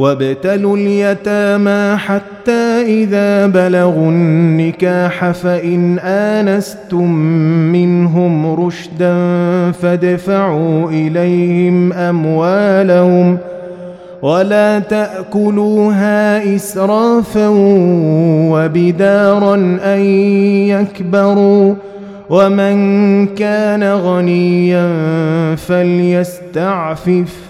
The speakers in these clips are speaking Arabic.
وابتلوا اليتامى حتى إذا بلغوا النكاح فإن آنستم منهم رشدا فادفعوا إليهم أموالهم ۖ ولا تأكلوها إسرافا وبدارا أن يكبروا ومن كان غنيا فليستعفف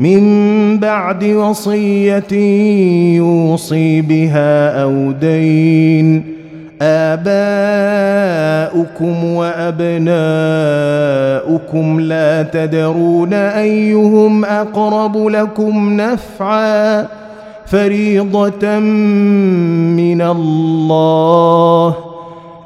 من بعد وصية يوصي بها أو دين. آباؤكم وأبناؤكم لا تدرون أيهم أقرب لكم نفعا. فريضة من الله.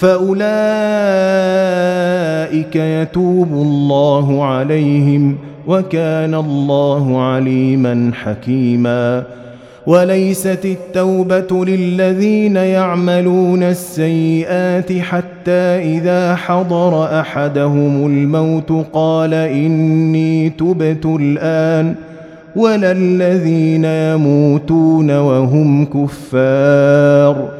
فأولئك يتوب الله عليهم وكان الله عليما حكيما. وليست التوبة للذين يعملون السيئات حتى إذا حضر أحدهم الموت قال إني تبت الآن ولا الذين يموتون وهم كفار.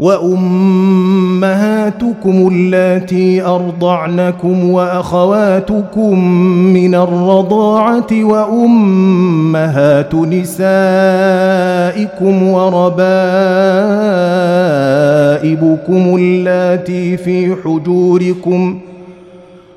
وأمهاتكم اللاتي أرضعنكم وأخواتكم من الرضاعة وأمهات نسائكم وربائبكم اللاتي في حجوركم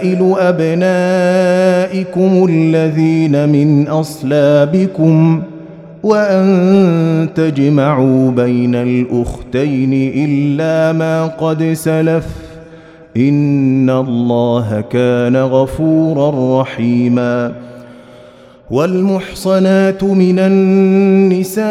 وحلائل أبنائكم الذين من أصلابكم وأن تجمعوا بين الأختين إلا ما قد سلف إن الله كان غفورا رحيما والمحصنات من النساء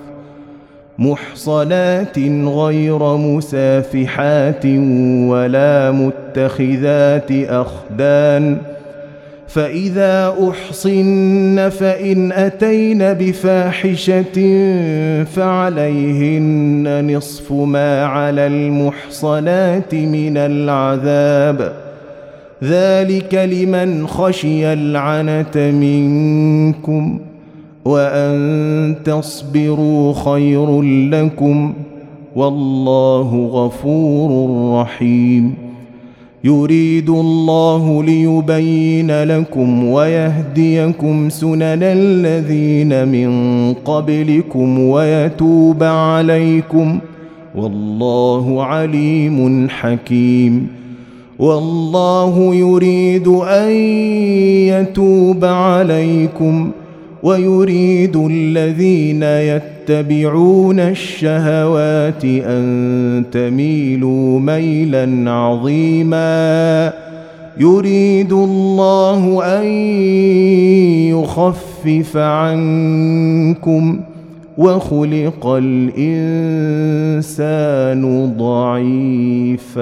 محصنات غير مسافحات ولا متخذات أخدان فإذا أحصن فإن أتين بفاحشة فعليهن نصف ما على المحصنات من العذاب. ذلك لمن خشي العنت منكم. وأن تصبروا خير لكم والله غفور رحيم. يريد الله ليبين لكم ويهديكم سنن الذين من قبلكم ويتوب عليكم والله عليم حكيم. والله يريد أن يتوب عليكم ويريد الذين يتبعون الشهوات أن تميلوا ميلا عظيما. يريد الله أن يخفف عنكم وخلق الإنسان ضعيفا.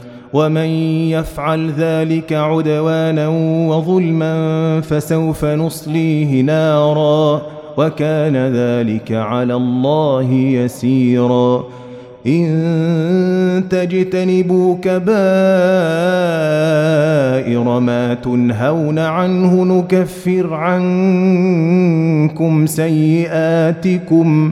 ومن يفعل ذلك عدوانا وظلما فسوف نصليه نارا وكان ذلك على الله يسيرا. إن تجتنبوا كبائر ما تنهون عنه نكفر عنكم سيئاتكم.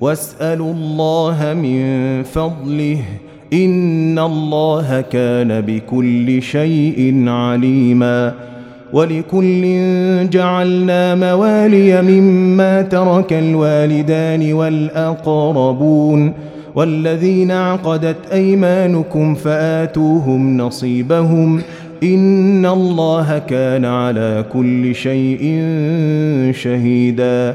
واسألوا الله من فضله إن الله كان بكل شيء عليما ولكل جعلنا موالي مما ترك الوالدان والأقربون والذين عقدت أيمانكم فآتوهم نصيبهم إن الله كان على كل شيء شهيدا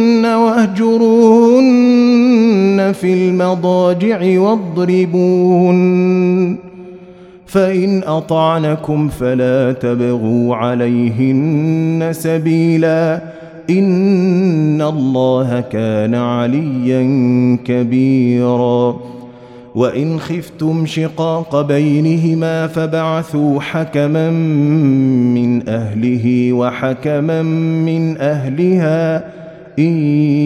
واهجروهن في المضاجع واضربون. فإن أطعنكم فلا تبغوا عليهن سبيلا. إن الله كان عليا كبيرا. وإن خفتم شقاق بينهما فبعثوا حكما من أهله وحكما من أهلها. إن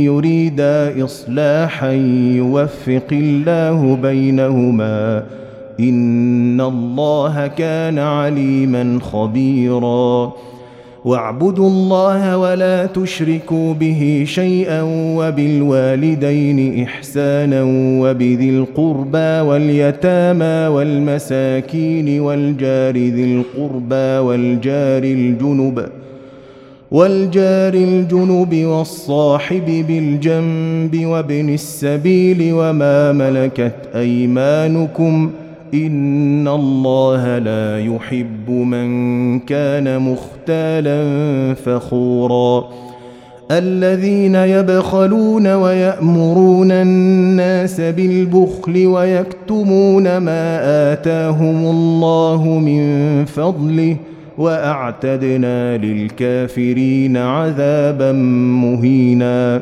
يريدا إصلاحا يوفق الله بينهما إن الله كان عليما خبيرا. واعبدوا الله ولا تشركوا به شيئا وبالوالدين إحسانا وبذي القربى واليتامى والمساكين والجار ذي القربى والجار الجنب والجار الجنب والصاحب بالجنب وابن السبيل وما ملكت ايمانكم ۖ إن الله لا يحب من كان مختالا فخورا الذين يبخلون ويأمرون الناس بالبخل ويكتمون ما آتاهم الله من فضله وأعتدنا للكافرين عذابا مهينا.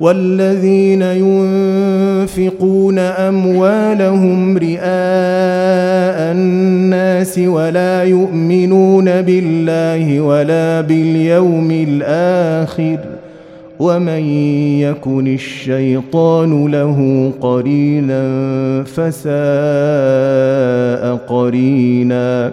والذين ينفقون أموالهم رئاء الناس ولا يؤمنون بالله ولا باليوم الآخر. ومن يكن الشيطان له قرينا فساء قرينا.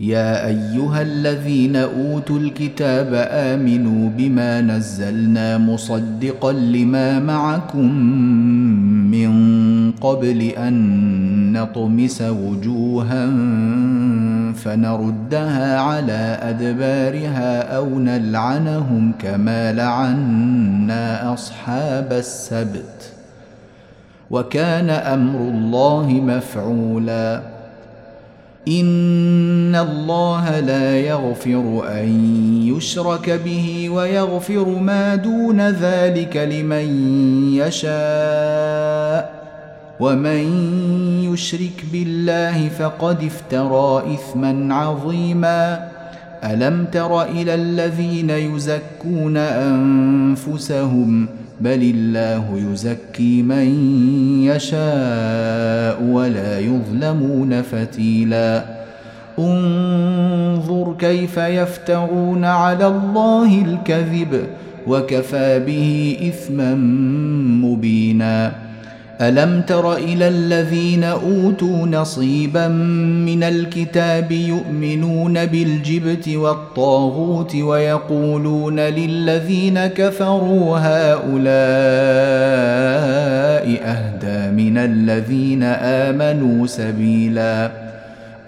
يا أيها الذين أوتوا الكتاب آمنوا بما نزلنا مصدقا لما معكم من قبل أن نطمس وجوها فنردها على أدبارها أو نلعنهم كما لعنا أصحاب السبت وكان أمر الله مفعولا. الله لا يغفر أن يشرك به ويغفر ما دون ذلك لمن يشاء. ومن يشرك بالله فقد افترى إثما عظيما. ألم تر إلى الذين يزكون أنفسهم؟ بل الله يزكي من يشاء ولا يظلمون فتيلا. انظر كيف يفترون على الله الكذب وكفى به إثما مبينا. ألم تر إلى الذين أوتوا نصيبا من الكتاب يؤمنون بالجبت والطاغوت ويقولون للذين كفروا هؤلاء أهدى من الذين آمنوا سبيلا.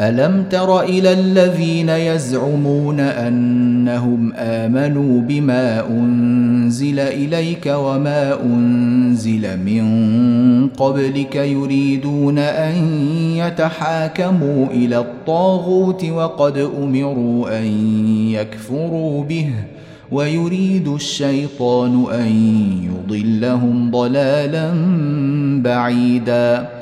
ألم تر إلى الذين يزعمون أنهم آمنوا بما أنزل إليك وما أنزل من قبلك يريدون أن يتحاكموا إلى الطاغوت وقد أمروا أن يكفروا به ويريد الشيطان أن يضلهم ضلالا بعيدا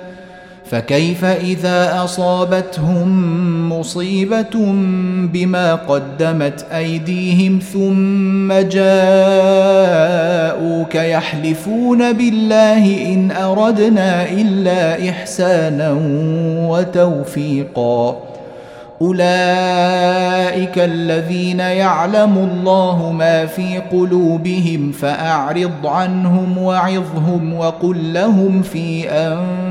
فكيف إذا أصابتهم مصيبة بما قدمت أيديهم ثم جاءوك يحلفون بالله إن أردنا إلا إحسانا وتوفيقا؟ أولئك الذين يعلم الله ما في قلوبهم فأعرض عنهم وعظهم وقل لهم في أنفسهم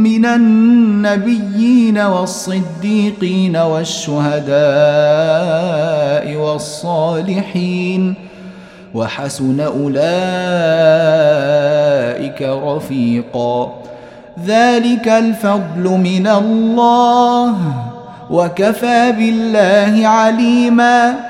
من النبيين والصديقين والشهداء والصالحين وحسن أولئك رفيقا. ذلك الفضل من الله وكفى بالله عليما.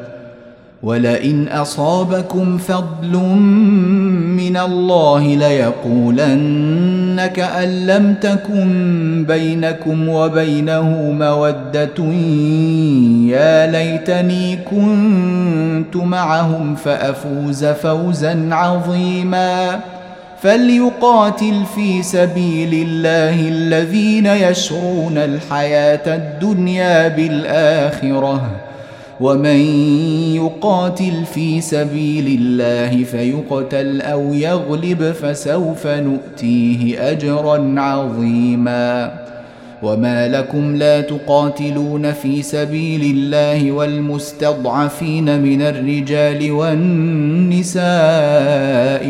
ولئن أصابكم فضل من الله ليقولن كان لم تكن بينكم وبينه مودة. يا ليتني كنت معهم فأفوز فوزا عظيما. فليقاتل في سبيل الله الذين يشرون الحياة الدنيا بالآخرة. ومن يقاتل في سبيل الله فيقتل أو يغلب فسوف نؤتيه اجرا عظيما. وما لكم لا تقاتلون في سبيل الله والمستضعفين من الرجال والنساء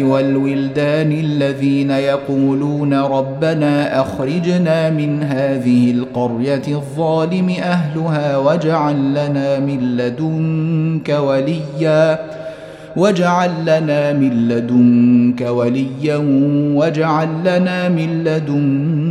والولدان الذين يقولون ربنا اخرجنا من هذه القريه الظالم اهلها واجعل لنا من لدنك وليا واجعل لنا من لدنك وليا واجعل لنا من لدنك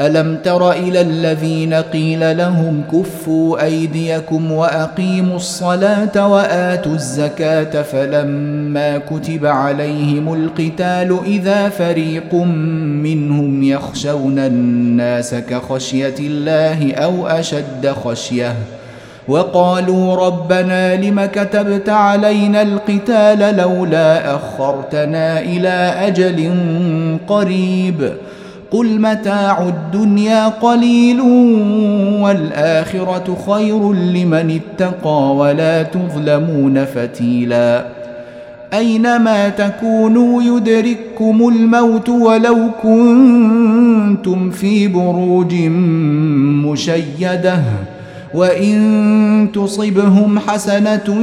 ألم تر إلى الذين قيل لهم كفوا أيديكم وأقيموا الصلاة وآتوا الزكاة فلما كتب عليهم القتال إذا فريق منهم يخشون الناس كخشية الله أو أشد خشية وقالوا ربنا لم كتبت علينا القتال لولا أخرتنا إلى أجل قريب قل متاع الدنيا قليل والآخرة خير لمن اتقى ولا تظلمون فتيلا. أينما تكونوا يدرككم الموت ولو كنتم في بروج مشيدة وان تصبهم حسنه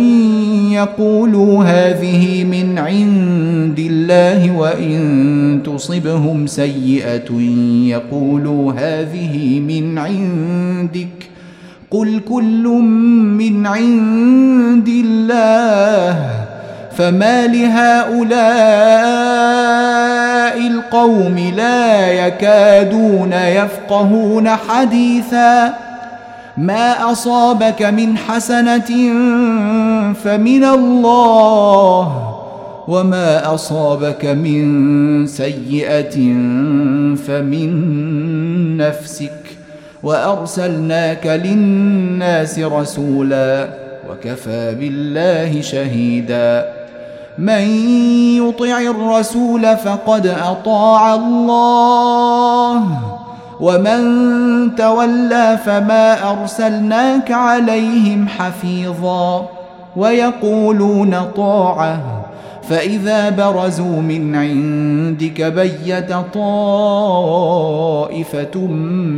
يقولوا هذه من عند الله وان تصبهم سيئه يقولوا هذه من عندك قل كل من عند الله فما لهؤلاء القوم لا يكادون يفقهون حديثا ما أصابك من حسنة فمن الله وما أصابك من سيئة فمن نفسك. وأرسلناك للناس رسولا وكفى بالله شهيدا. من يطع الرسول فقد أطاع الله. ومن تولى فما ارسلناك عليهم حفيظا ويقولون طاعه فاذا برزوا من عندك بيت طائفه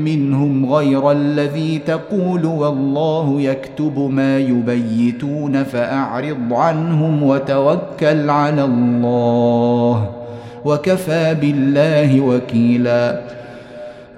منهم غير الذي تقول والله يكتب ما يبيتون فاعرض عنهم وتوكل على الله وكفى بالله وكيلا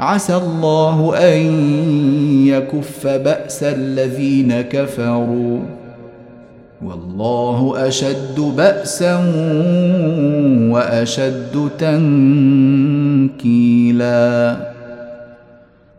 عسى الله أن يكف بأس الذين كفروا. والله أشد بأسا وأشد تنكيلا.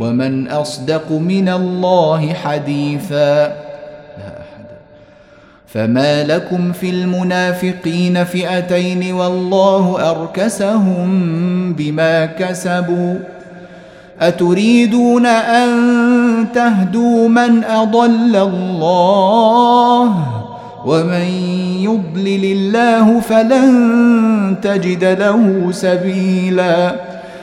ومن أصدق من الله حديثا. فما لكم في المنافقين فئتين والله أركسهم بما كسبوا. أتريدون أن تهدوا من أضل الله؟ ومن يضلل الله فلن تجد له سبيلا.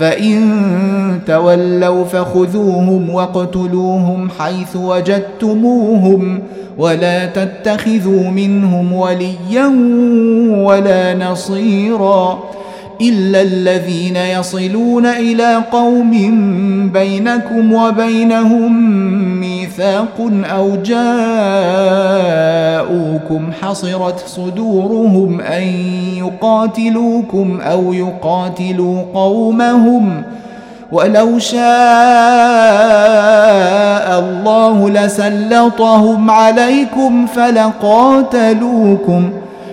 فإن تولوا فخذوهم واقتلوهم حيث وجدتموهم ولا تتخذوا منهم وليا ولا نصيرا إلا الذين يصلون إلى قوم بينكم وبينهم ميثاق أو جاءوكم حصرت صدورهم أن يقاتلوكم أو يقاتلوا قومهم ولو شاء الله لسلطهم عليكم فلقاتلوكم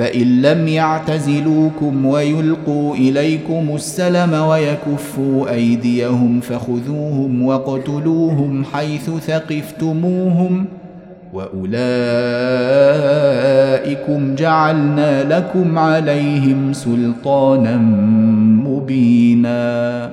فإن لم يعتزلوكم ويلقوا إليكم السلم ويكفوا أيديهم فخذوهم واقتلوهم حيث ثقفتموهم وأولئكم جعلنا لكم عليهم سلطانا مبينا